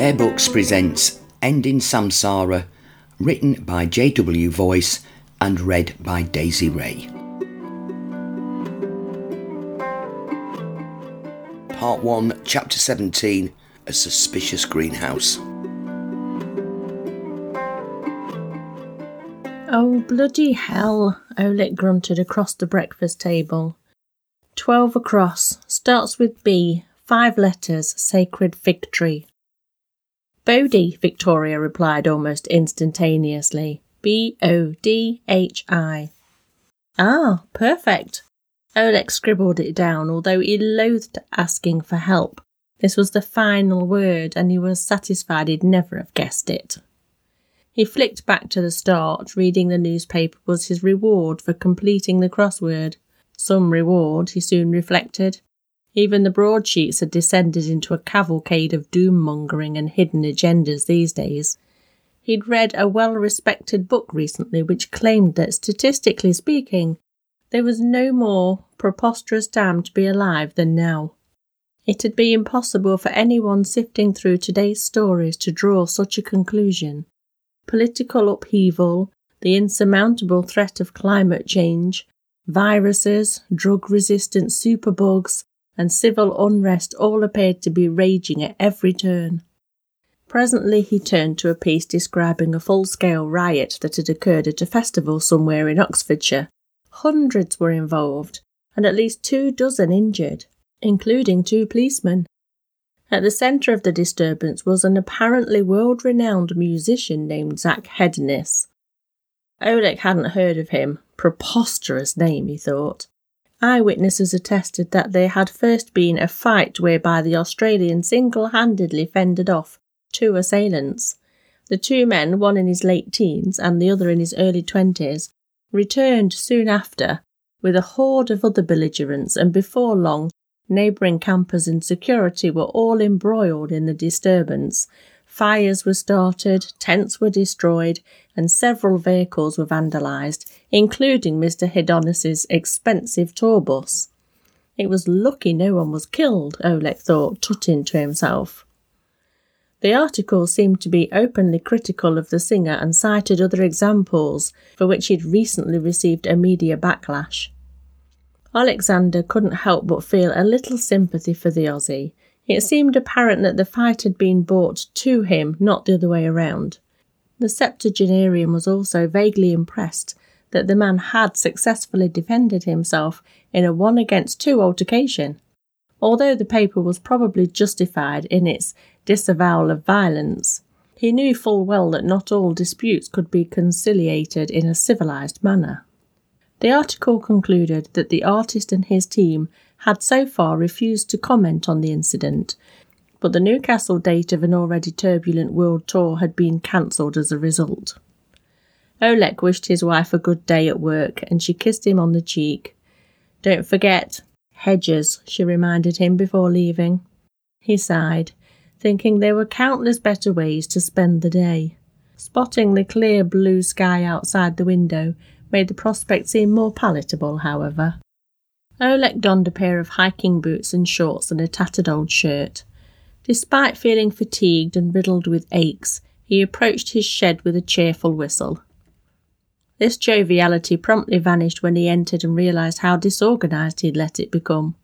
Bear Books presents Ending Samsara, written by J.W. Voice and read by Daisy Ray. Part 1, Chapter 17 A Suspicious Greenhouse. Oh, bloody hell, Oleg grunted across the breakfast table. Twelve across, starts with B, five letters, sacred fig tree. Bodhi, Victoria replied almost instantaneously. B O D H I. Ah, perfect. Oleg scribbled it down, although he loathed asking for help. This was the final word, and he was satisfied he'd never have guessed it. He flicked back to the start. Reading the newspaper was his reward for completing the crossword. Some reward, he soon reflected. Even the broadsheets had descended into a cavalcade of doom mongering and hidden agendas these days. He'd read a well respected book recently which claimed that, statistically speaking, there was no more preposterous time to be alive than now. It'd be impossible for anyone sifting through today's stories to draw such a conclusion. Political upheaval, the insurmountable threat of climate change, Viruses, drug resistant superbugs, and civil unrest all appeared to be raging at every turn. Presently he turned to a piece describing a full scale riot that had occurred at a festival somewhere in Oxfordshire. Hundreds were involved, and at least two dozen injured, including two policemen. At the centre of the disturbance was an apparently world renowned musician named Zach Hednis. Oleg hadn't heard of him, Preposterous name, he thought. Eyewitnesses attested that there had first been a fight whereby the Australian single handedly fended off two assailants. The two men, one in his late teens and the other in his early twenties, returned soon after with a horde of other belligerents, and before long, neighbouring campers and security were all embroiled in the disturbance, Fires were started, tents were destroyed, and several vehicles were vandalised, including Mr. Hedonis's expensive tour bus. It was lucky no one was killed, Oleg thought, tutting to himself. The article seemed to be openly critical of the singer and cited other examples for which he'd recently received a media backlash. Alexander couldn't help but feel a little sympathy for the Aussie, it seemed apparent that the fight had been brought to him, not the other way around. The septuagenarian was also vaguely impressed that the man had successfully defended himself in a one against two altercation. Although the paper was probably justified in its disavowal of violence, he knew full well that not all disputes could be conciliated in a civilized manner. The article concluded that the artist and his team had so far refused to comment on the incident, but the Newcastle date of an already turbulent world tour had been cancelled as a result. Oleg wished his wife a good day at work and she kissed him on the cheek. Don't forget, hedges, she reminded him before leaving. He sighed, thinking there were countless better ways to spend the day. Spotting the clear blue sky outside the window made the prospect seem more palatable, however. Oleg donned a pair of hiking boots and shorts and a tattered old shirt. Despite feeling fatigued and riddled with aches, he approached his shed with a cheerful whistle. This joviality promptly vanished when he entered and realised how disorganised he'd let it become.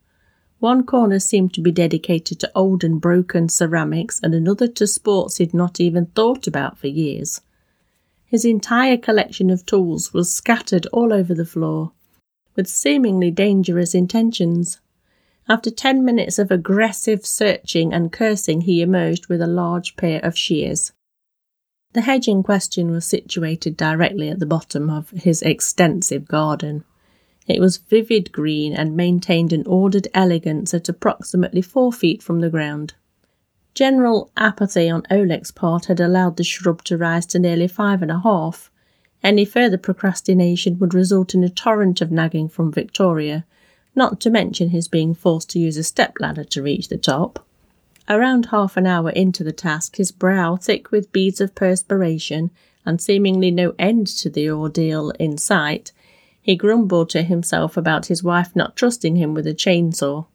One corner seemed to be dedicated to old and broken ceramics, and another to sports he'd not even thought about for years. His entire collection of tools was scattered all over the floor, with seemingly dangerous intentions. After ten minutes of aggressive searching and cursing, he emerged with a large pair of shears. The hedge in question was situated directly at the bottom of his extensive garden. It was vivid green and maintained an ordered elegance at approximately four feet from the ground. General apathy on Oleg's part had allowed the shrub to rise to nearly five and a half, any further procrastination would result in a torrent of nagging from Victoria, not to mention his being forced to use a stepladder to reach the top. Around half an hour into the task, his brow thick with beads of perspiration and seemingly no end to the ordeal in sight, he grumbled to himself about his wife not trusting him with a chainsaw.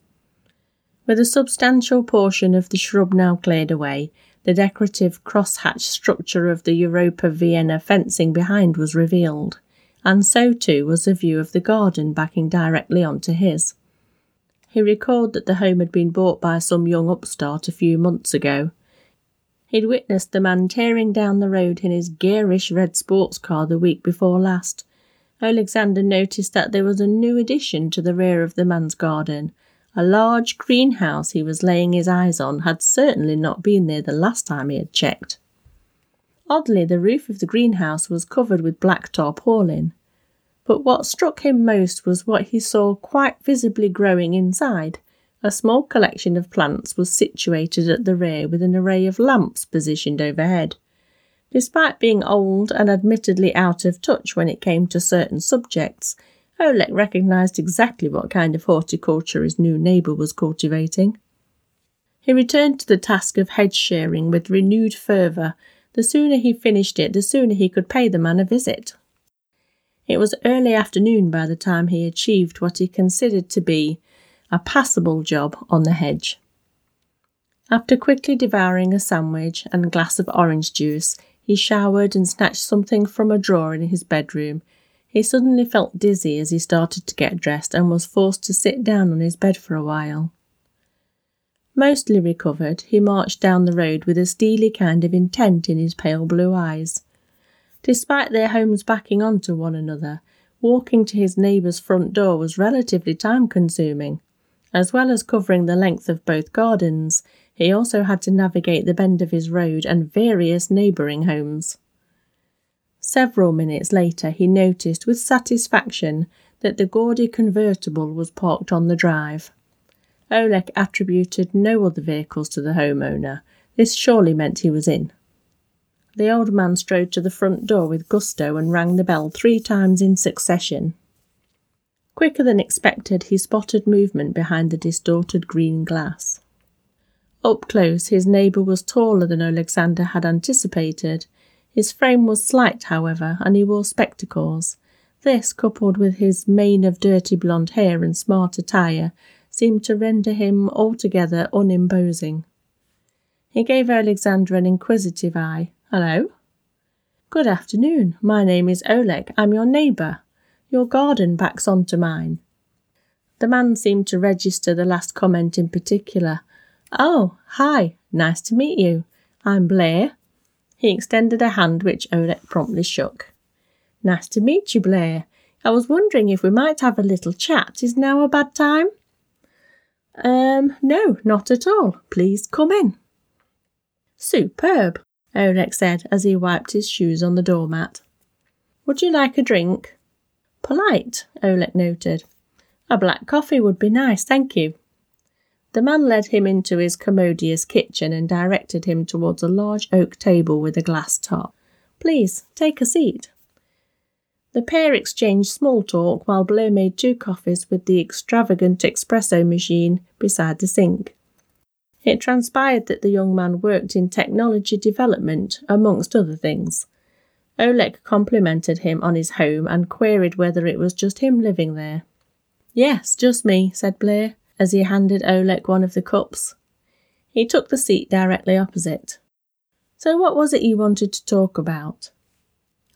With a substantial portion of the shrub now cleared away, the decorative crosshatch structure of the Europa Vienna fencing behind was revealed, and so too was a view of the garden backing directly onto his. He recalled that the home had been bought by some young upstart a few months ago. He'd witnessed the man tearing down the road in his garish red sports car the week before last. Alexander noticed that there was a new addition to the rear of the man's garden, a large greenhouse he was laying his eyes on had certainly not been there the last time he had checked. Oddly, the roof of the greenhouse was covered with black tarpaulin, but what struck him most was what he saw quite visibly growing inside. A small collection of plants was situated at the rear with an array of lamps positioned overhead. Despite being old and admittedly out of touch when it came to certain subjects, Oleg recognised exactly what kind of horticulture his new neighbour was cultivating. He returned to the task of hedge shearing with renewed fervour. The sooner he finished it, the sooner he could pay the man a visit. It was early afternoon by the time he achieved what he considered to be a passable job on the hedge. After quickly devouring a sandwich and a glass of orange juice, he showered and snatched something from a drawer in his bedroom he suddenly felt dizzy as he started to get dressed and was forced to sit down on his bed for a while. Mostly recovered, he marched down the road with a steely kind of intent in his pale blue eyes. Despite their homes backing onto one another, walking to his neighbour's front door was relatively time consuming. As well as covering the length of both gardens, he also had to navigate the bend of his road and various neighbouring homes. Several minutes later, he noticed with satisfaction that the gaudy convertible was parked on the drive. Oleg attributed no other vehicles to the homeowner. This surely meant he was in. The old man strode to the front door with gusto and rang the bell three times in succession. Quicker than expected, he spotted movement behind the distorted green glass. Up close, his neighbour was taller than Alexander had anticipated, his frame was slight, however, and he wore spectacles. This, coupled with his mane of dirty blonde hair and smart attire, seemed to render him altogether unimposing. He gave Alexander an inquisitive eye. Hello? Good afternoon. My name is Oleg. I'm your neighbour. Your garden backs onto mine. The man seemed to register the last comment in particular. Oh, hi. Nice to meet you. I'm Blair. He extended a hand which Oleg promptly shook. Nice to meet you, Blair. I was wondering if we might have a little chat. Is now a bad time? Um, no, not at all. Please come in. Superb, Oleg said as he wiped his shoes on the doormat. Would you like a drink? Polite, Oleg noted. A black coffee would be nice, thank you. The man led him into his commodious kitchen and directed him towards a large oak table with a glass top. Please, take a seat. The pair exchanged small talk while Blair made two coffees with the extravagant espresso machine beside the sink. It transpired that the young man worked in technology development, amongst other things. Oleg complimented him on his home and queried whether it was just him living there. Yes, just me, said Blair as he handed Oleg one of the cups. He took the seat directly opposite. So, what was it you wanted to talk about?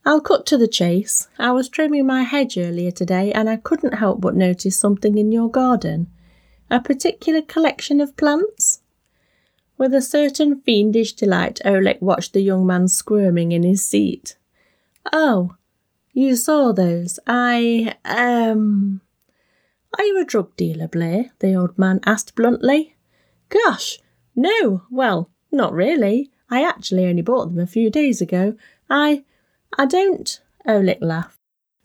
I'll cut to the chase. I was trimming my hedge earlier today and I couldn't help but notice something in your garden. A particular collection of plants? With a certain fiendish delight, Oleg watched the young man squirming in his seat. Oh, you saw those. I, um, are you a drug dealer, Blair? the old man asked bluntly. Gosh, no. Well, not really. I actually only bought them a few days ago. I. I don't. Oh, Oleg laughed.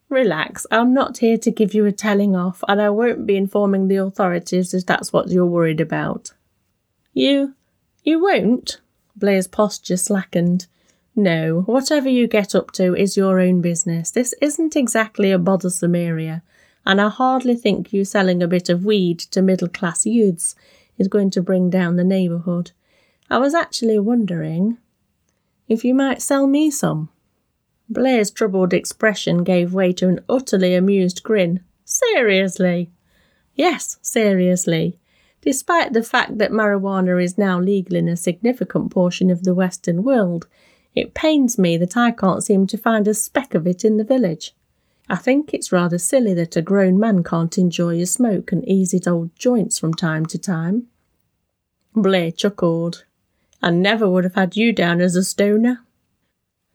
Relax, I'm not here to give you a telling off, and I won't be informing the authorities if that's what you're worried about. You. you won't? Blair's posture slackened. No, whatever you get up to is your own business. This isn't exactly a bothersome area and I hardly think you selling a bit of weed to middle class youths is going to bring down the neighbourhood. I was actually wondering if you might sell me some. Blair's troubled expression gave way to an utterly amused grin. Seriously? Yes, seriously. Despite the fact that marijuana is now legal in a significant portion of the Western world, it pains me that I can't seem to find a speck of it in the village. I think it's rather silly that a grown man can't enjoy a smoke and ease his old joints from time to time. Blair chuckled. I never would have had you down as a stoner.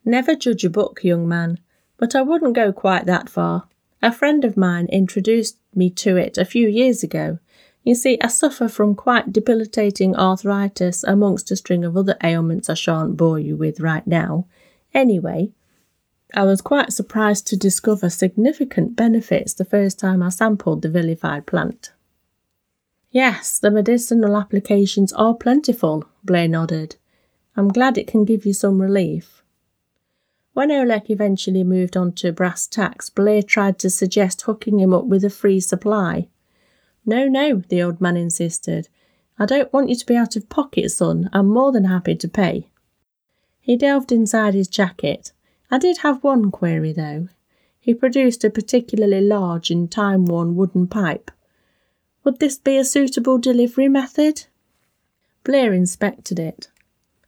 Never judge a book, young man, but I wouldn't go quite that far. A friend of mine introduced me to it a few years ago. You see, I suffer from quite debilitating arthritis amongst a string of other ailments I shan't bore you with right now. Anyway, I was quite surprised to discover significant benefits the first time I sampled the vilified plant. Yes, the medicinal applications are plentiful, Blair nodded. I'm glad it can give you some relief. When Oleg eventually moved on to brass tacks, Blair tried to suggest hooking him up with a free supply. No, no, the old man insisted. I don't want you to be out of pocket, son. I'm more than happy to pay. He delved inside his jacket. I did have one query, though. He produced a particularly large and time worn wooden pipe. Would this be a suitable delivery method? Blair inspected it.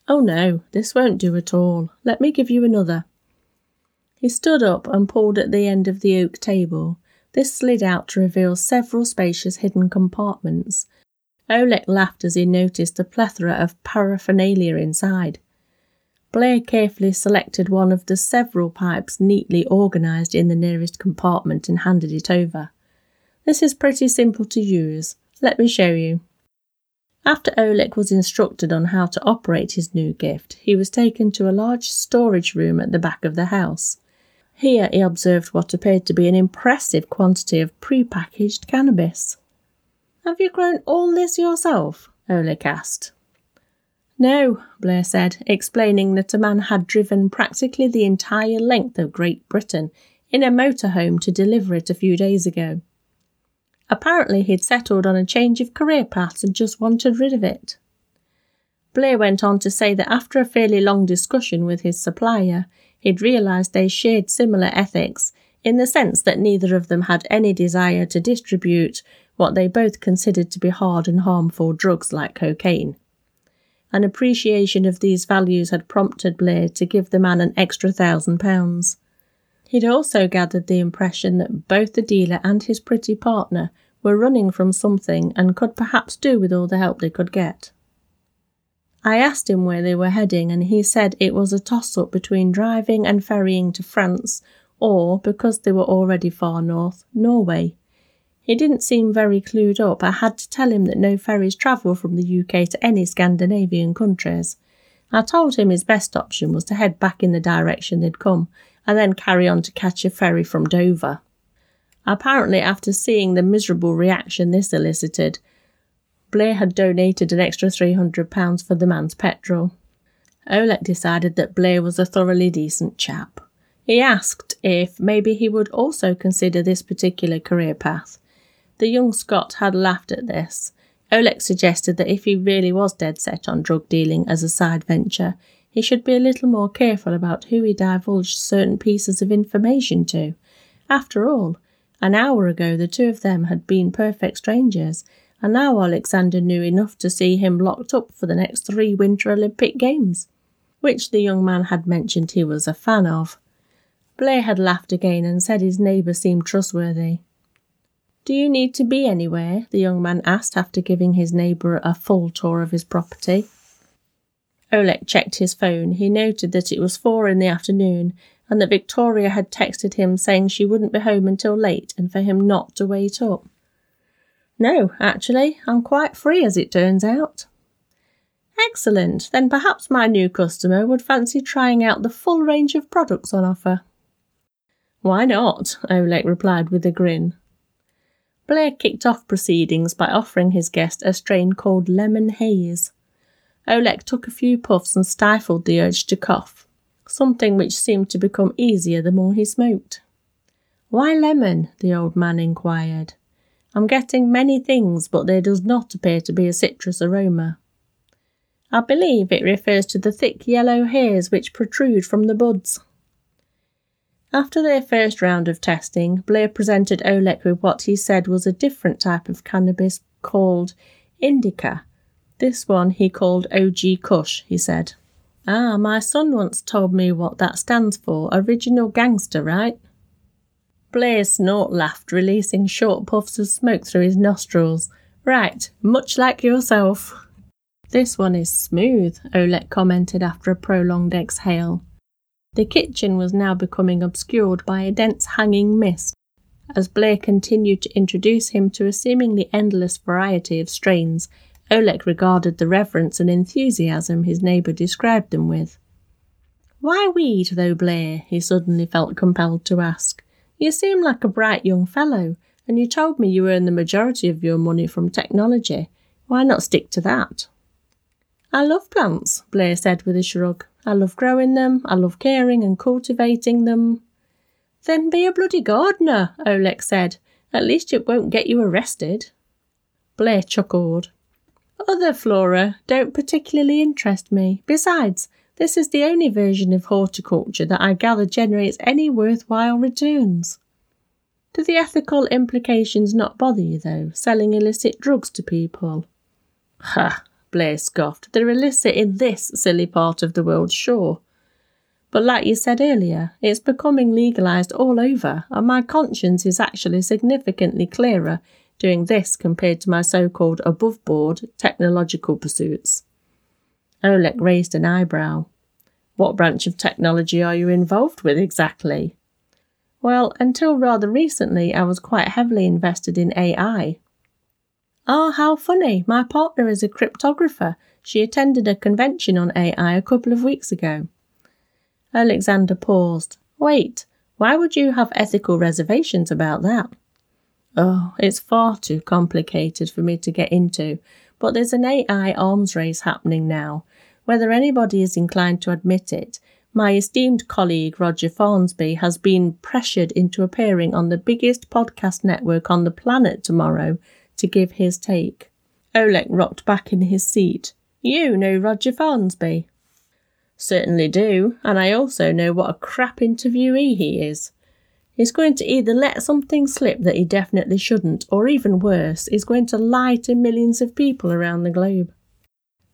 Oh no, this won't do at all. Let me give you another. He stood up and pulled at the end of the oak table. This slid out to reveal several spacious hidden compartments. Oleg laughed as he noticed a plethora of paraphernalia inside. Blair carefully selected one of the several pipes neatly organised in the nearest compartment and handed it over. This is pretty simple to use. Let me show you. After Oleg was instructed on how to operate his new gift, he was taken to a large storage room at the back of the house. Here he observed what appeared to be an impressive quantity of pre-packaged cannabis. Have you grown all this yourself? Oleg asked. No, Blair said, explaining that a man had driven practically the entire length of Great Britain in a motorhome to deliver it a few days ago. Apparently, he'd settled on a change of career paths and just wanted rid of it. Blair went on to say that after a fairly long discussion with his supplier, he'd realised they shared similar ethics in the sense that neither of them had any desire to distribute what they both considered to be hard and harmful drugs like cocaine. An appreciation of these values had prompted Blair to give the man an extra thousand pounds. He'd also gathered the impression that both the dealer and his pretty partner were running from something and could perhaps do with all the help they could get. I asked him where they were heading, and he said it was a toss up between driving and ferrying to France, or, because they were already far north, Norway. He didn't seem very clued up. I had to tell him that no ferries travel from the UK to any Scandinavian countries. I told him his best option was to head back in the direction they'd come and then carry on to catch a ferry from Dover. Apparently, after seeing the miserable reaction this elicited, Blair had donated an extra £300 for the man's petrol. Oleg decided that Blair was a thoroughly decent chap. He asked if maybe he would also consider this particular career path. The young Scot had laughed at this. Oleg suggested that if he really was dead set on drug dealing as a side venture, he should be a little more careful about who he divulged certain pieces of information to. After all, an hour ago the two of them had been perfect strangers, and now Alexander knew enough to see him locked up for the next three Winter Olympic Games, which the young man had mentioned he was a fan of. Blair had laughed again and said his neighbour seemed trustworthy. Do you need to be anywhere? the young man asked after giving his neighbour a full tour of his property. Oleg checked his phone. He noted that it was four in the afternoon and that Victoria had texted him saying she wouldn't be home until late and for him not to wait up. No, actually, I'm quite free as it turns out. Excellent. Then perhaps my new customer would fancy trying out the full range of products on offer. Why not? Oleg replied with a grin. Blair kicked off proceedings by offering his guest a strain called Lemon Haze. Oleg took a few puffs and stifled the urge to cough, something which seemed to become easier the more he smoked. Why lemon? the old man inquired. I'm getting many things, but there does not appear to be a citrus aroma. I believe it refers to the thick yellow hairs which protrude from the buds. After their first round of testing, Blair presented Oleg with what he said was a different type of cannabis called Indica. This one he called OG Kush, he said. Ah, my son once told me what that stands for. Original gangster, right? Blair snort laughed, releasing short puffs of smoke through his nostrils. Right, much like yourself. This one is smooth, Oleg commented after a prolonged exhale. The kitchen was now becoming obscured by a dense hanging mist, as Blair continued to introduce him to a seemingly endless variety of strains Oleg regarded the reverence and enthusiasm his neighbour described them with. Why weed, though, Blair? he suddenly felt compelled to ask. You seem like a bright young fellow, and you told me you earn the majority of your money from technology. Why not stick to that? I love plants, Blair said with a shrug. I love growing them, I love caring and cultivating them. Then be a bloody gardener, Oleg said. At least it won't get you arrested. Blair chuckled. Other flora don't particularly interest me. Besides, this is the only version of horticulture that I gather generates any worthwhile returns. Do the ethical implications not bother you, though, selling illicit drugs to people? Ha! Blair scoffed. They're illicit in this silly part of the world, sure. But like you said earlier, it's becoming legalised all over, and my conscience is actually significantly clearer doing this compared to my so called above board technological pursuits. Oleg raised an eyebrow. What branch of technology are you involved with exactly? Well, until rather recently, I was quite heavily invested in AI. Ah, oh, how funny! My partner is a cryptographer. She attended a convention on AI a couple of weeks ago. Alexander paused. Wait, why would you have ethical reservations about that? Oh, it's far too complicated for me to get into, but there's an AI arms race happening now. Whether anybody is inclined to admit it, my esteemed colleague Roger Farnsby has been pressured into appearing on the biggest podcast network on the planet tomorrow to give his take. Oleg rocked back in his seat. You know Roger Farnsby? Certainly do, and I also know what a crap interviewee he is. He's going to either let something slip that he definitely shouldn't, or even worse, he's going to lie to millions of people around the globe.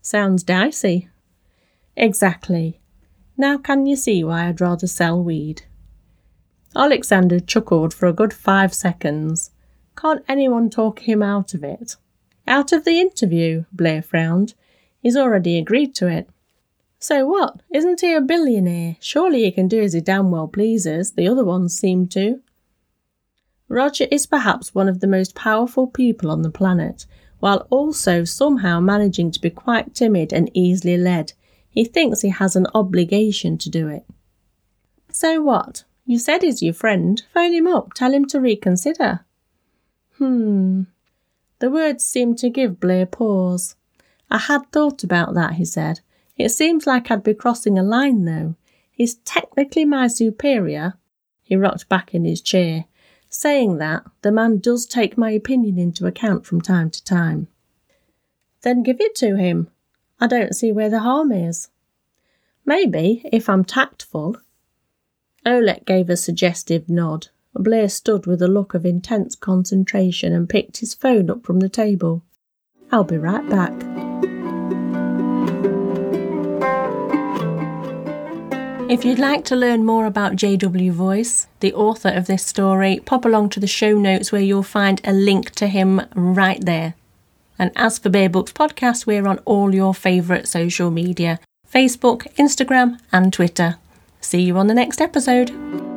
Sounds dicey. Exactly. Now can you see why I'd rather sell weed? Alexander chuckled for a good five seconds. Can't anyone talk him out of it? Out of the interview, Blair frowned. He's already agreed to it. So what? Isn't he a billionaire? Surely he can do as he damn well pleases. The other ones seem to. Roger is perhaps one of the most powerful people on the planet, while also somehow managing to be quite timid and easily led. He thinks he has an obligation to do it. So what? You said he's your friend. Phone him up. Tell him to reconsider. Hmm. The words seemed to give Blair pause. I had thought about that, he said. It seems like I'd be crossing a line, though. He's technically my superior. He rocked back in his chair. Saying that, the man does take my opinion into account from time to time. Then give it to him. I don't see where the harm is. Maybe, if I'm tactful. Oleg gave a suggestive nod. Blair stood with a look of intense concentration and picked his phone up from the table. I'll be right back. If you'd like to learn more about JW Voice, the author of this story, pop along to the show notes where you'll find a link to him right there. And as for Bear Books Podcast, we're on all your favourite social media Facebook, Instagram, and Twitter. See you on the next episode.